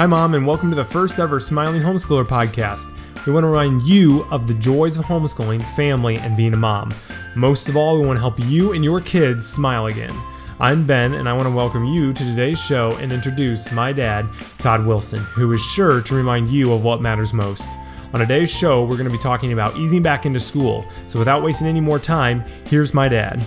Hi, Mom, and welcome to the first ever Smiling Homeschooler podcast. We want to remind you of the joys of homeschooling, family, and being a mom. Most of all, we want to help you and your kids smile again. I'm Ben, and I want to welcome you to today's show and introduce my dad, Todd Wilson, who is sure to remind you of what matters most. On today's show, we're going to be talking about easing back into school. So without wasting any more time, here's my dad.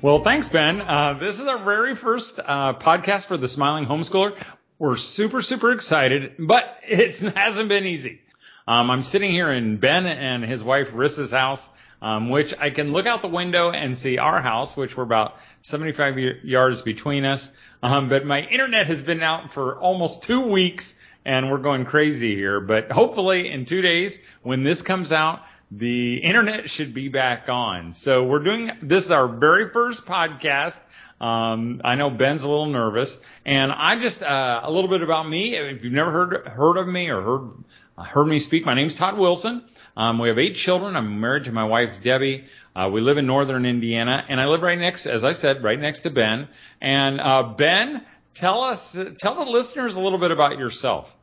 Well, thanks, Ben. Uh, this is our very first uh, podcast for the Smiling Homeschooler. We're super, super excited, but it hasn't been easy. Um, I'm sitting here in Ben and his wife Rissa's house, um, which I can look out the window and see our house, which we're about 75 y- yards between us. Um, but my internet has been out for almost two weeks and we're going crazy here. But hopefully in two days, when this comes out, the internet should be back on. So we're doing this is our very first podcast. Um, I know Ben's a little nervous, and I just uh, a little bit about me. If you've never heard heard of me or heard heard me speak, my name's Todd Wilson. Um, we have eight children. I'm married to my wife Debbie. Uh, we live in northern Indiana, and I live right next, as I said, right next to Ben. And uh, Ben, tell us, tell the listeners a little bit about yourself.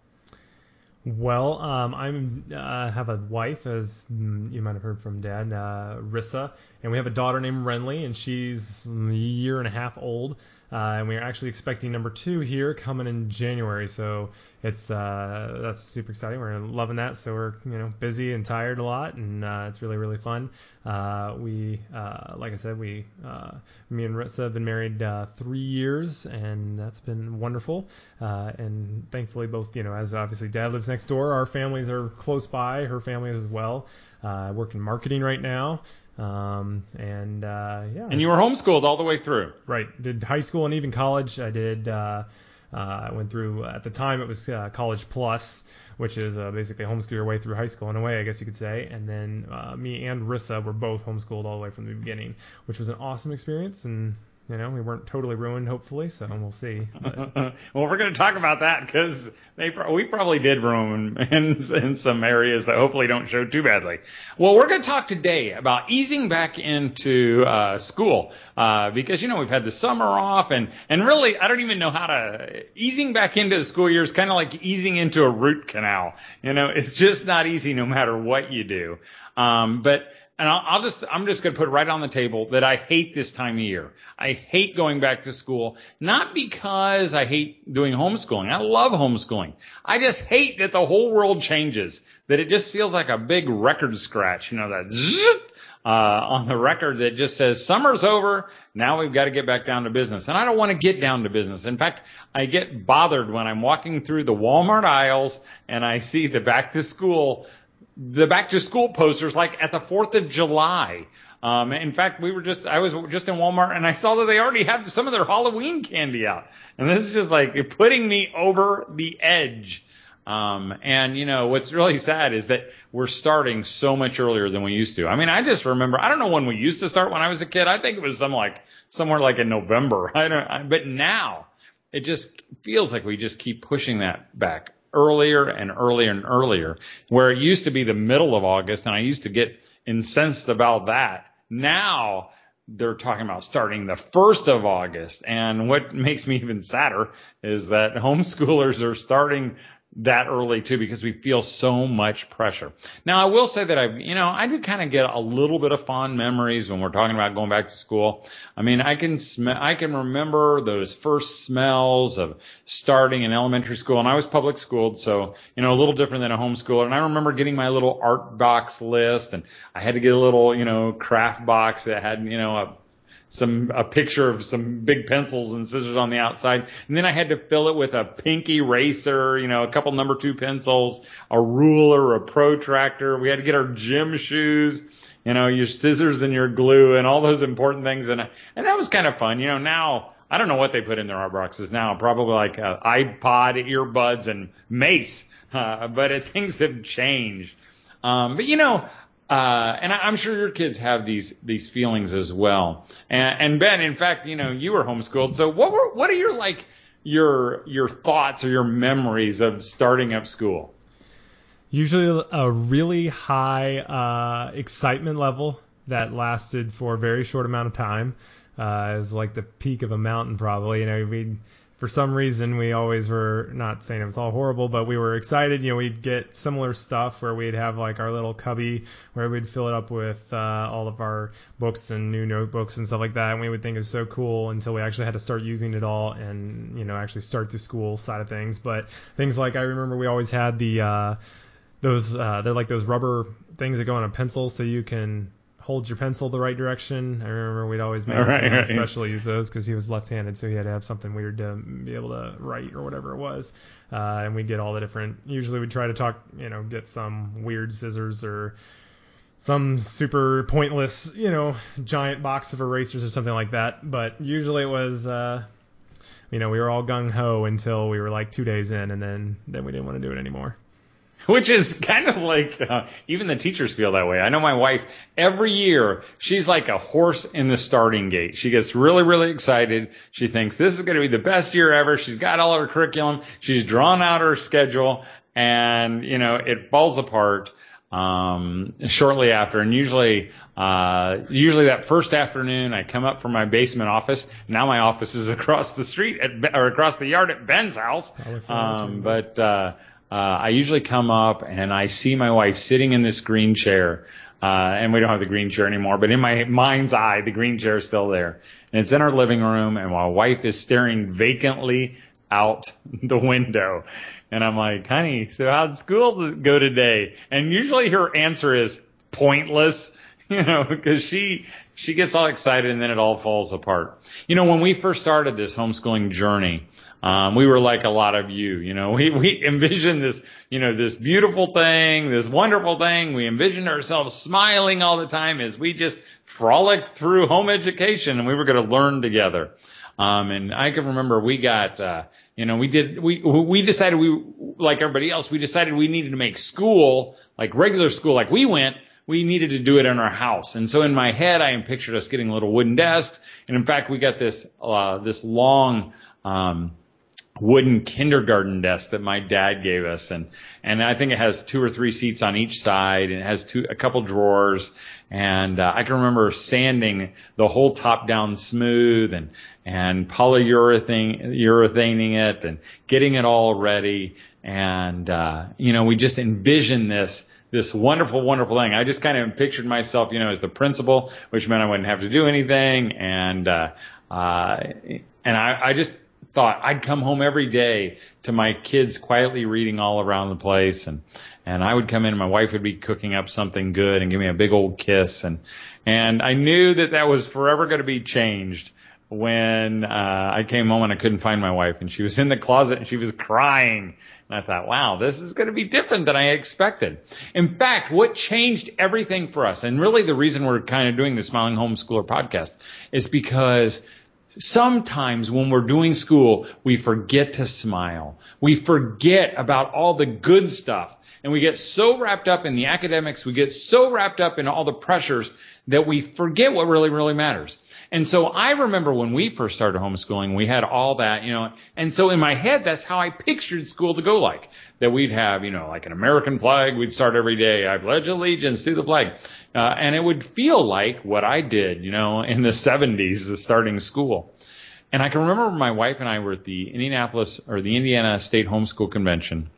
Well, um, I'm uh, have a wife, as you might have heard from Dad, uh, Rissa, and we have a daughter named Renly, and she's a year and a half old. Uh, and we're actually expecting number two here coming in January. So it's uh, that's super exciting. We're loving that. So we're you know busy and tired a lot, and uh, it's really really fun. Uh, we uh, like I said, we uh, me and Rissa have been married three years, and that's been wonderful. And thankfully, both you know as obviously Dad lives next door, our families are close by. Her family is as well. I work in marketing right now. Um, and uh, yeah. And you were homeschooled all the way through. Right. Did high school and even college. I did. Uh, uh, I went through at the time it was uh, College Plus, which is uh, basically homeschool your way through high school in a way, I guess you could say. And then uh, me and Rissa were both homeschooled all the way from the beginning, which was an awesome experience. And you know, we weren't totally ruined, hopefully, so we'll see. well, we're going to talk about that because they we probably did ruin in, in some areas that hopefully don't show too badly. Well, we're going to talk today about easing back into uh, school uh, because you know we've had the summer off and and really I don't even know how to easing back into the school year is kind of like easing into a root canal. You know, it's just not easy no matter what you do. Um, but and I'll, I'll, just I'm just going to put right on the table that I hate this time of year. I hate going back to school, not because I hate doing homeschooling. I love homeschooling. I just hate that the whole world changes. That it just feels like a big record scratch. You know that zzz, uh, on the record that just says summer's over. Now we've got to get back down to business. And I don't want to get down to business. In fact, I get bothered when I'm walking through the Walmart aisles and I see the back to school the back to school posters like at the 4th of July. Um, in fact, we were just, I was just in Walmart and I saw that they already have some of their Halloween candy out. And this is just like putting me over the edge. Um, and you know, what's really sad is that we're starting so much earlier than we used to. I mean, I just remember, I don't know when we used to start when I was a kid. I think it was some like, somewhere like in November. I don't, but now it just feels like we just keep pushing that back earlier and earlier and earlier, where it used to be the middle of August, and I used to get incensed about that. Now they're talking about starting the first of August. And what makes me even sadder is that homeschoolers are starting that early too because we feel so much pressure. Now I will say that I, you know, I do kind of get a little bit of fond memories when we're talking about going back to school. I mean, I can sm- I can remember those first smells of starting in elementary school and I was public schooled, so, you know, a little different than a homeschooler. And I remember getting my little art box list and I had to get a little, you know, craft box that had, you know, a some a picture of some big pencils and scissors on the outside, and then I had to fill it with a pink eraser, you know, a couple number two pencils, a ruler, a protractor. We had to get our gym shoes, you know, your scissors and your glue, and all those important things, and and that was kind of fun. You know, now I don't know what they put in their art boxes now, probably like uh, iPod, earbuds, and mace, uh, but it, things have changed. Um, but you know, uh, and I, am sure your kids have these these feelings as well. And, and Ben, in fact, you know, you were homeschooled. So what were what are your like your your thoughts or your memories of starting up school? Usually a really high uh, excitement level that lasted for a very short amount of time. Uh, it was like the peak of a mountain, probably. You know, we'd for some reason we always were not saying it was all horrible, but we were excited. You know, we'd get similar stuff where we'd have like our little cubby where we'd fill it up with uh, all of our books and new notebooks and stuff like that, and we would think it was so cool until we actually had to start using it all and you know actually start the school side of things. But things like I remember we always had the uh, those uh, they're like those rubber things that go on a pencil so you can hold your pencil the right direction. I remember we'd always make Right, right. special use those because he was left-handed, so he had to have something weird to be able to write or whatever it was. Uh, and we'd get all the different. Usually, we'd try to talk, you know, get some weird scissors or some super pointless, you know, giant box of erasers or something like that. But usually, it was. Uh, you know, we were all gung ho until we were like two days in, and then then we didn't want to do it anymore. Which is kind of like uh, even the teachers feel that way. I know my wife every year she's like a horse in the starting gate. She gets really really excited. She thinks this is going to be the best year ever. She's got all her curriculum. She's drawn out her schedule, and you know it falls apart um, shortly after. And usually, uh, usually that first afternoon, I come up from my basement office. Now my office is across the street at, or across the yard at Ben's house. Probably for all Um, but uh, uh, I usually come up and I see my wife sitting in this green chair. Uh, and we don't have the green chair anymore, but in my mind's eye, the green chair is still there. And it's in our living room, and my wife is staring vacantly out the window. And I'm like, honey, so how'd school go today? And usually her answer is pointless, you know, because she, she gets all excited and then it all falls apart. You know, when we first started this homeschooling journey, um, we were like a lot of you, you know, we, we envisioned this, you know, this beautiful thing, this wonderful thing. We envisioned ourselves smiling all the time as we just frolicked through home education and we were going to learn together. Um, and I can remember we got, uh, you know, we did, we, we decided we, like everybody else, we decided we needed to make school, like regular school, like we went, we needed to do it in our house. And so in my head, I pictured us getting a little wooden desk. And in fact, we got this, uh, this long, um, wooden kindergarten desk that my dad gave us and and I think it has two or three seats on each side and it has two a couple drawers and uh, I can remember sanding the whole top down smooth and and polyurethane urethaning it and getting it all ready and uh, you know we just envisioned this this wonderful wonderful thing. I just kind of pictured myself you know as the principal which meant I wouldn't have to do anything. And uh, uh, and I, I just thought I'd come home every day to my kids quietly reading all around the place. And and I would come in and my wife would be cooking up something good and give me a big old kiss. And and I knew that that was forever going to be changed when uh, I came home and I couldn't find my wife and she was in the closet and she was crying and I thought wow this is going to be different than I expected in fact what changed everything for us and really the reason we're kind of doing the smiling homeschooler podcast is because sometimes when we're doing school, we forget to smile. We forget about all the good stuff. And we get so wrapped up in the academics, we get so wrapped up in all the pressures that we forget what really, really matters. And so I remember when we first started homeschooling, we had all that, you know, and so in my head, that's how I pictured school to go like. That we'd have, you know, like an American flag, we'd start every day, I pledge allegiance to the flag. Uh, and it would feel like what I did, you know, in the 70s, starting school. And I can remember my wife and I were at the Indianapolis or the Indiana State Homeschool Convention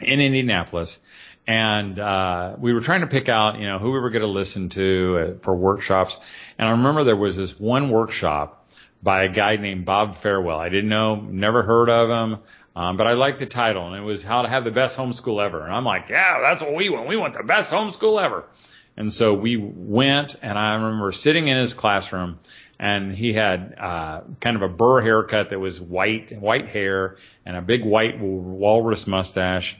in Indianapolis, and uh, we were trying to pick out, you know, who we were going to listen to uh, for workshops. And I remember there was this one workshop by a guy named Bob Farewell. I didn't know, never heard of him, um, but I liked the title, and it was how to have the best homeschool ever. And I'm like, yeah, that's what we want. We want the best homeschool ever. And so we went, and I remember sitting in his classroom, and he had uh, kind of a burr haircut that was white, white hair, and a big white walrus mustache.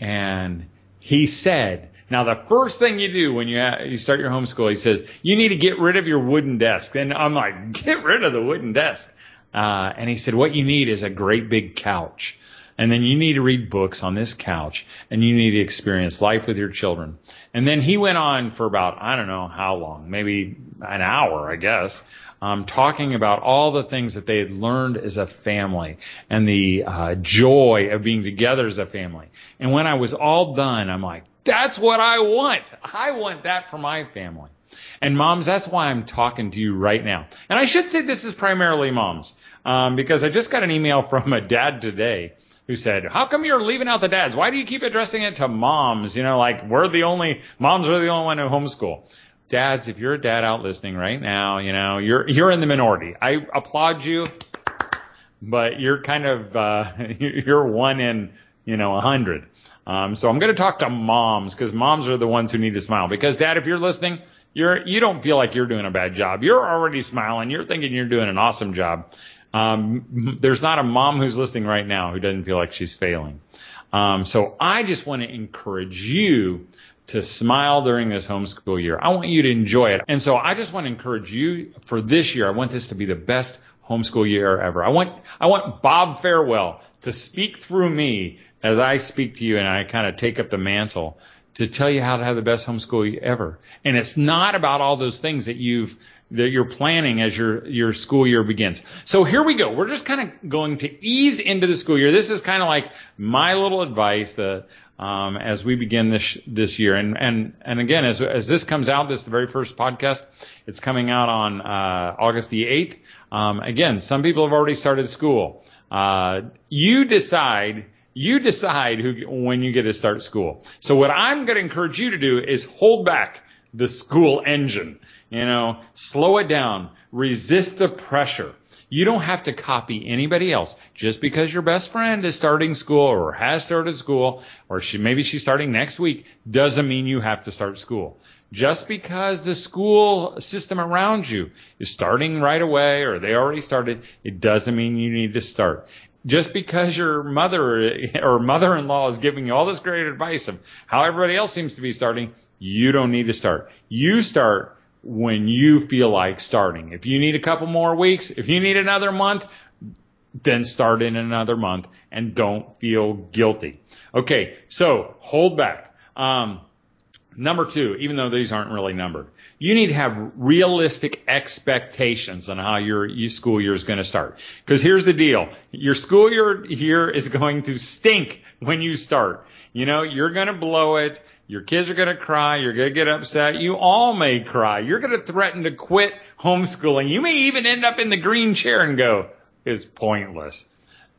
And he said, now the first thing you do when you you start your homeschool, he says you need to get rid of your wooden desk. And I'm like, get rid of the wooden desk. Uh, and he said, what you need is a great big couch. And then you need to read books on this couch and you need to experience life with your children. And then he went on for about, I don't know how long, maybe an hour, I guess, um, talking about all the things that they had learned as a family and the uh, joy of being together as a family. And when I was all done, I'm like, that's what I want. I want that for my family. And moms, that's why I'm talking to you right now. And I should say this is primarily moms, um, because I just got an email from a dad today who said, "How come you're leaving out the dads? Why do you keep addressing it to moms? You know, like we're the only moms are the only one who homeschool." Dads, if you're a dad out listening right now, you know you're you're in the minority. I applaud you, but you're kind of uh, you're one in you know a hundred. Um, so I'm going to talk to moms because moms are the ones who need to smile. Because dad, if you're listening, you're you don't feel like you're doing a bad job. You're already smiling. You're thinking you're doing an awesome job. Um, there's not a mom who's listening right now who doesn't feel like she's failing. Um, so I just want to encourage you to smile during this homeschool year. I want you to enjoy it. And so I just want to encourage you for this year. I want this to be the best homeschool year ever. I want, I want Bob Farewell to speak through me as I speak to you and I kind of take up the mantle to tell you how to have the best homeschool ever. And it's not about all those things that you've that you're planning as your your school year begins. So here we go. We're just kind of going to ease into the school year. This is kind of like my little advice that um, as we begin this this year. And and and again, as as this comes out, this is the very first podcast. It's coming out on uh, August the eighth. Um, again, some people have already started school. Uh, you decide you decide who, when you get to start school. So what I'm going to encourage you to do is hold back the school engine. You know, slow it down. Resist the pressure. You don't have to copy anybody else. Just because your best friend is starting school or has started school or she, maybe she's starting next week doesn't mean you have to start school. Just because the school system around you is starting right away or they already started, it doesn't mean you need to start just because your mother or mother-in-law is giving you all this great advice of how everybody else seems to be starting, you don't need to start. You start when you feel like starting. If you need a couple more weeks, if you need another month, then start in another month and don't feel guilty. Okay, so hold back. Um, number two, even though these aren't really numbered, you need to have realistic expectations on how your, your school year is going to start. Because here's the deal. Your school year here is going to stink when you start. You know, you're going to blow it. Your kids are going to cry. You're going to get upset. You all may cry. You're going to threaten to quit homeschooling. You may even end up in the green chair and go, it's pointless.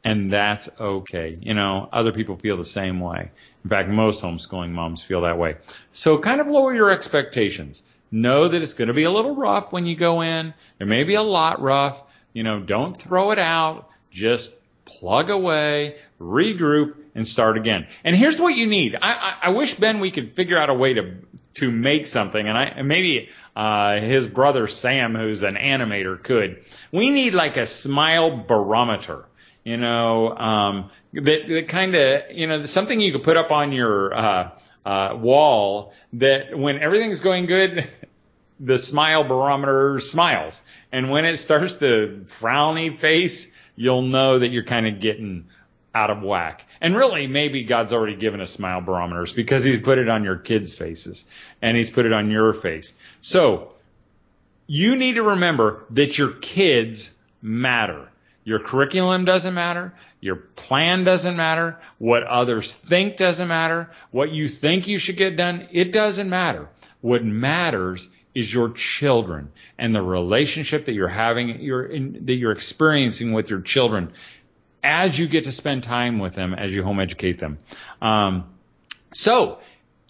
And that's okay. You know, other people feel the same way. In fact, most homeschooling moms feel that way. So kind of lower your expectations. Know that it's going to be a little rough when you go in. It may be a lot rough. You know, don't throw it out. Just plug away, regroup, and start again. And here's what you need. I, I, I wish Ben we could figure out a way to to make something, and I and maybe uh, his brother Sam, who's an animator, could. We need like a smile barometer. You know, um, that, that kind of you know something you could put up on your uh, uh, wall that when everything's going good, the smile barometer smiles, and when it starts to frowny face, you'll know that you're kind of getting out of whack. And really, maybe God's already given us smile barometers because He's put it on your kids' faces and He's put it on your face. So, you need to remember that your kids matter. Your curriculum doesn't matter. Your plan doesn't matter. What others think doesn't matter. What you think you should get done, it doesn't matter. What matters is your children and the relationship that you're having, you're in, that you're experiencing with your children as you get to spend time with them, as you home educate them. Um, so,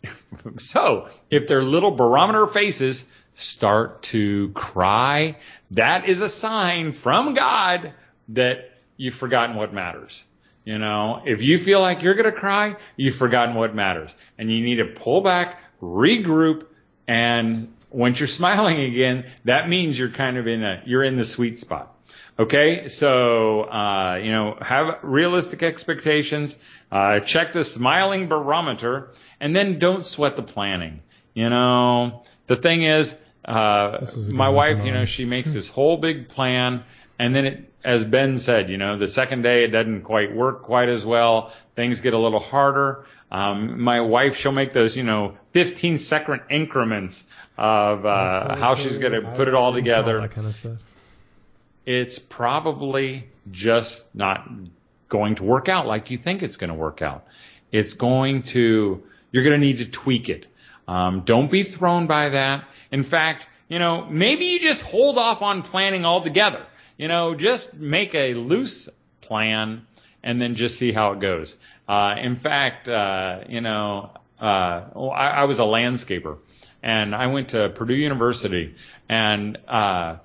so if their little barometer faces start to cry, that is a sign from God that you've forgotten what matters. You know, if you feel like you're going to cry, you've forgotten what matters. And you need to pull back, regroup, and once you're smiling again, that means you're kind of in a, you're in the sweet spot. Okay, so uh, you know, have realistic expectations. Uh, check the smiling barometer, and then don't sweat the planning. You know, the thing is, uh, my wife, you know, she makes this whole big plan, and then it, as Ben said, you know, the second day it doesn't quite work quite as well. Things get a little harder. Um, my wife, she'll make those, you know, 15 second increments of uh, how she's going to put it all together. All that kind of stuff. It's probably just not going to work out like you think it's going to work out. It's going to, you're going to need to tweak it. Um, don't be thrown by that. In fact, you know, maybe you just hold off on planning altogether. You know, just make a loose plan and then just see how it goes. Uh, in fact, uh, you know, uh, I, I was a landscaper and I went to Purdue University and, uh,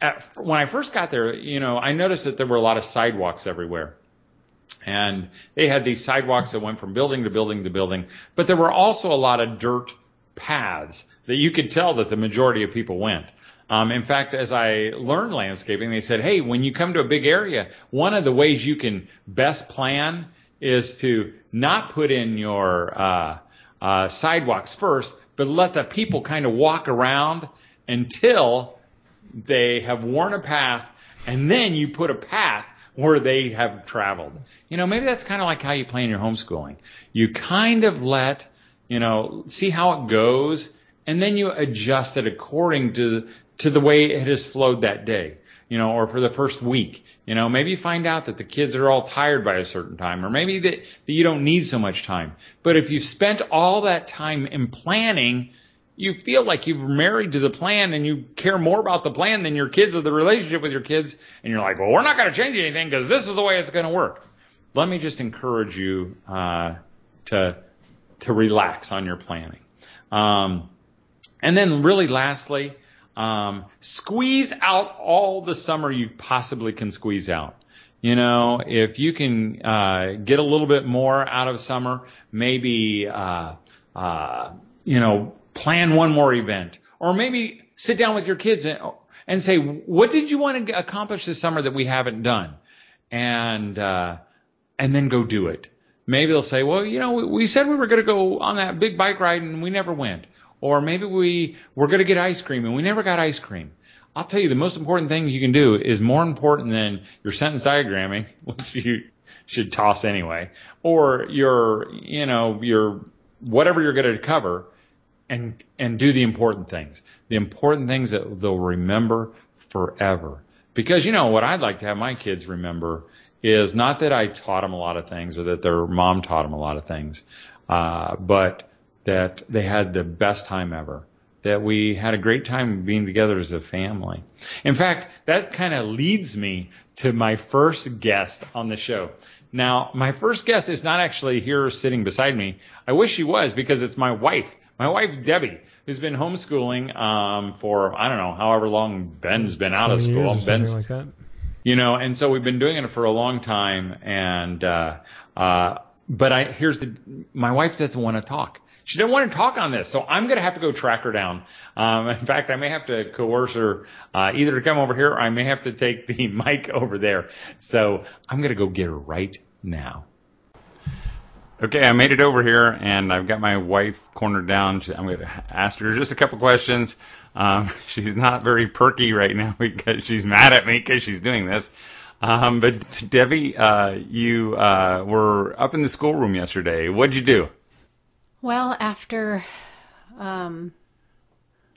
at, when I first got there, you know, I noticed that there were a lot of sidewalks everywhere. And they had these sidewalks that went from building to building to building, but there were also a lot of dirt paths that you could tell that the majority of people went. Um, in fact, as I learned landscaping, they said, hey, when you come to a big area, one of the ways you can best plan is to not put in your uh, uh, sidewalks first, but let the people kind of walk around until they have worn a path, and then you put a path where they have traveled. You know, maybe that's kind of like how you plan your homeschooling. You kind of let you know, see how it goes, and then you adjust it according to to the way it has flowed that day, you know, or for the first week. You know, maybe you find out that the kids are all tired by a certain time, or maybe that, that you don't need so much time. But if you spent all that time in planning, you feel like you're married to the plan and you care more about the plan than your kids or the relationship with your kids. And you're like, well, we're not going to change anything because this is the way it's going to work. Let me just encourage you uh, to to relax on your planning. Um, and then really lastly, um, squeeze out all the summer you possibly can squeeze out. You know, if you can uh, get a little bit more out of summer, maybe uh, uh, you know plan one more event, or maybe sit down with your kids and and say, what did you want to accomplish this summer that we haven't done, and uh, and then go do it. Maybe they'll say, well, you know, we, we said we were going to go on that big bike ride and we never went. Or maybe we were going to get ice cream and we never got ice cream. I'll tell you, the most important thing you can do is more important than your sentence diagramming, which you should toss anyway, or your, you know, your whatever you're going to cover, and and do the important things. The important things that they'll remember forever. Because you know what I'd like to have my kids remember is not that I taught them a lot of things or that their mom taught them a lot of things, uh, but that they had the best time ever. That we had a great time being together as a family. In fact, that kind of leads me to my first guest on the show. Now, my first guest is not actually here sitting beside me. I wish she was because it's my wife. My wife Debbie, who's been homeschooling um, for I don't know however long Ben's been out of school. Ben's like that you know, and so we've been doing it for a long time. And, uh, uh, but I, here's the, my wife doesn't want to talk. She didn't want to talk on this, so I'm going to have to go track her down. Um, in fact, I may have to coerce her uh, either to come over here or I may have to take the mic over there. So I'm going to go get her right now. Okay, I made it over here and I've got my wife cornered down. I'm going to ask her just a couple questions. Um, she's not very perky right now because she's mad at me because she's doing this. Um, but Debbie, uh, you uh, were up in the schoolroom yesterday. What'd you do? Well, after um,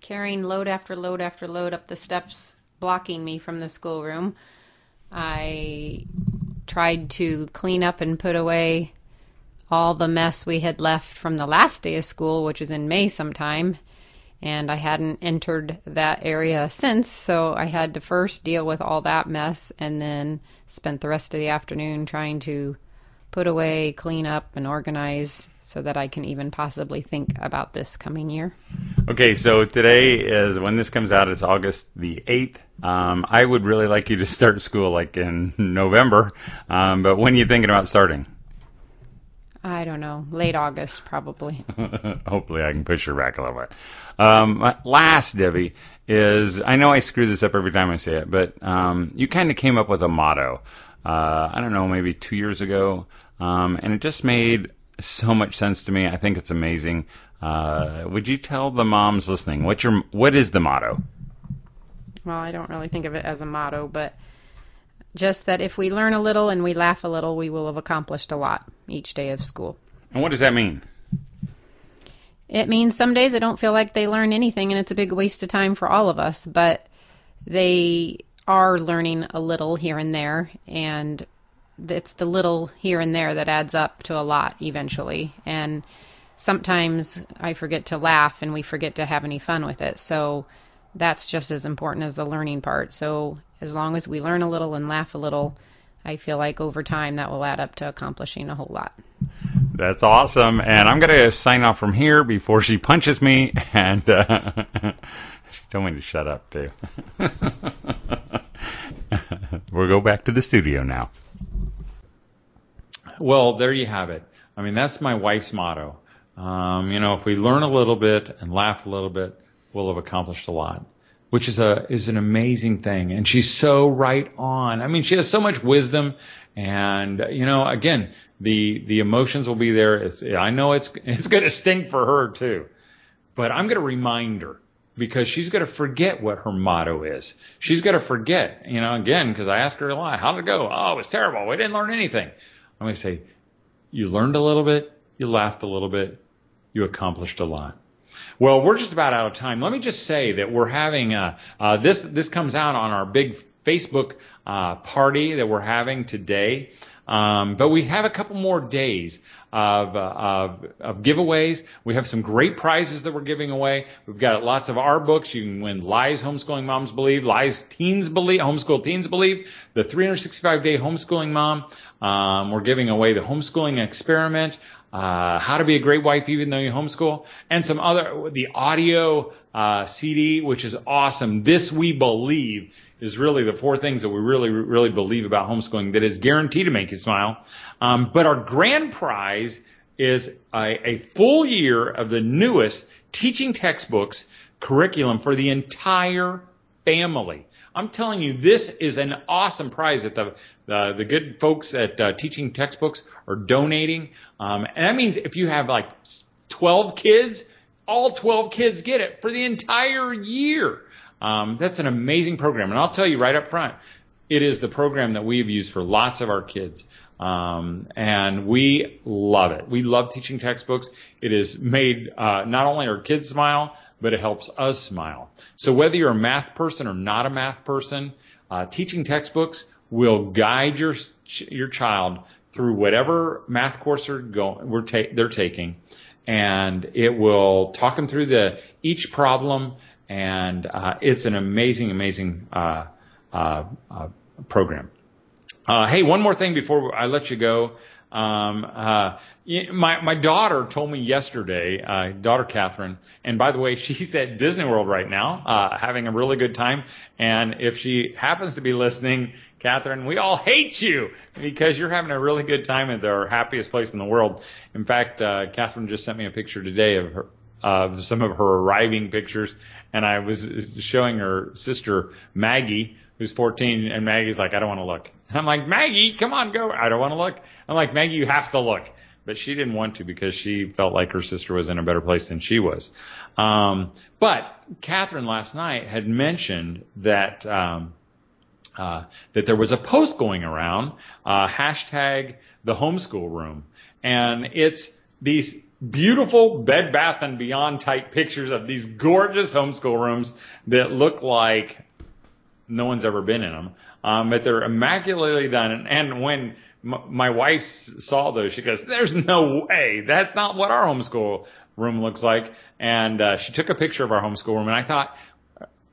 carrying load after load after load up the steps, blocking me from the schoolroom, I tried to clean up and put away all the mess we had left from the last day of school, which was in May sometime, and I hadn't entered that area since, so I had to first deal with all that mess and then spent the rest of the afternoon trying to put away, clean up, and organize so that I can even possibly think about this coming year. Okay, so today is when this comes out, it's August the 8th. Um, I would really like you to start school like in November, um, but when are you thinking about starting? I don't know, late August probably. Hopefully, I can push her back a little bit. Um, last, Debbie, is I know I screw this up every time I say it, but um, you kind of came up with a motto. Uh, I don't know, maybe two years ago, um, and it just made so much sense to me. I think it's amazing. Uh, would you tell the moms listening what's your what is the motto? Well, I don't really think of it as a motto, but just that if we learn a little and we laugh a little, we will have accomplished a lot each day of school. And what does that mean? It means some days I don't feel like they learn anything and it's a big waste of time for all of us, but they are learning a little here and there and it's the little here and there that adds up to a lot eventually. And sometimes I forget to laugh and we forget to have any fun with it. So that's just as important as the learning part. So as long as we learn a little and laugh a little, I feel like over time that will add up to accomplishing a whole lot. That's awesome. And I'm going to sign off from here before she punches me. And uh, she told me to shut up, too. we'll go back to the studio now. Well, there you have it. I mean, that's my wife's motto. Um, you know, if we learn a little bit and laugh a little bit, we'll have accomplished a lot which is a is an amazing thing and she's so right on i mean she has so much wisdom and you know again the the emotions will be there it's, i know it's it's going to sting for her too but i'm going to remind her because she's going to forget what her motto is she's going to forget you know again because i ask her a lot how did it go oh it was terrible we didn't learn anything i'm going to say you learned a little bit you laughed a little bit you accomplished a lot well, we're just about out of time. Let me just say that we're having uh, uh, this. This comes out on our big Facebook uh, party that we're having today. Um, but we have a couple more days of, of, of, giveaways. We have some great prizes that we're giving away. We've got lots of our books. You can win Lies Homeschooling Moms Believe, Lies Teens Believe, Homeschool Teens Believe, the 365 Day Homeschooling Mom. Um, we're giving away the Homeschooling Experiment, uh, How to Be a Great Wife Even Though You Homeschool, and some other, the audio uh, CD, which is awesome. This We Believe is really the four things that we really, really believe about homeschooling that is guaranteed to make you smile. Um, but our grand prize is a, a full year of the newest teaching textbooks curriculum for the entire family. I'm telling you, this is an awesome prize that the the, the good folks at uh, Teaching Textbooks are donating. Um, and that means if you have like 12 kids, all 12 kids get it for the entire year. Um, that's an amazing program. And I'll tell you right up front, it is the program that we have used for lots of our kids. Um, and we love it. We love teaching textbooks. It has made uh, not only our kids smile, but it helps us smile. So whether you're a math person or not a math person, uh, teaching textbooks will guide your your child through whatever math course they're going we're ta- they're taking, and it will talk them through the each problem and uh, it's an amazing, amazing uh program. Uh, hey, one more thing before I let you go. Um, uh, my my daughter told me yesterday, uh, daughter Catherine, and by the way, she's at Disney World right now, uh, having a really good time. And if she happens to be listening, Catherine, we all hate you because you're having a really good time at our happiest place in the world. In fact, uh, Catherine just sent me a picture today of her of some of her arriving pictures, and I was showing her sister Maggie, who's 14, and Maggie's like, I don't want to look. And I'm like, Maggie, come on, go. I don't want to look. I'm like, Maggie, you have to look. But she didn't want to because she felt like her sister was in a better place than she was. Um, but Catherine last night had mentioned that um, uh, that there was a post going around, uh, hashtag the homeschool room, and it's these beautiful Bed Bath and Beyond type pictures of these gorgeous homeschool rooms that look like no one's ever been in them. Um, but they're immaculately done. And, when m- my wife saw those, she goes, "There's no way. That's not what our homeschool room looks like." And uh, she took a picture of our homeschool room, and I thought,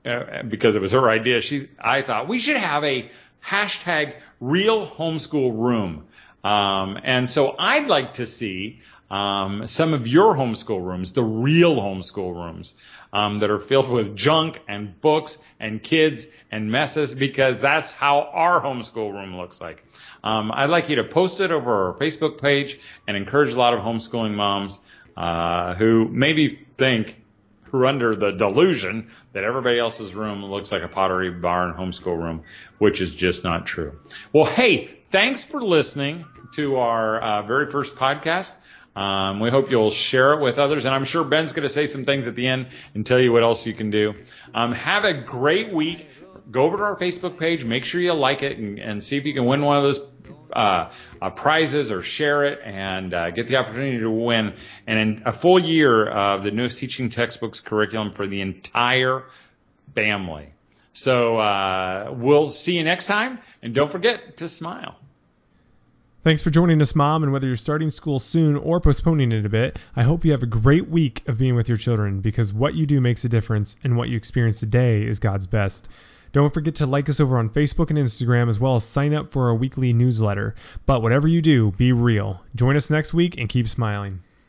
uh, because it was her idea, she I thought we should have a hashtag real homeschool room. Um, and so I'd like to see um, some of your homeschool rooms, the real homeschool rooms, um, that are filled with junk and books and kids and messes, because that's how our homeschool room looks like. Um, I'd like you to post it over our Facebook page and encourage a lot of homeschooling moms uh, who maybe think who are under the delusion that everybody else's room looks like a pottery barn homeschool room, which is just not true. Well, hey, thanks for listening to our uh, very first podcast. Um, we hope you'll share it with others, and I'm sure Ben's going to say some things at the end and tell you what else you can do. Um, have a great week. Go over to our Facebook page, make sure you like it, and, and see if you can win one of those uh, uh, prizes or share it and uh, get the opportunity to win and a full year of the newest teaching textbooks curriculum for the entire family. So uh, we'll see you next time, and don't forget to smile. Thanks for joining us, Mom. And whether you're starting school soon or postponing it a bit, I hope you have a great week of being with your children because what you do makes a difference, and what you experience today is God's best. Don't forget to like us over on Facebook and Instagram, as well as sign up for our weekly newsletter. But whatever you do, be real. Join us next week and keep smiling.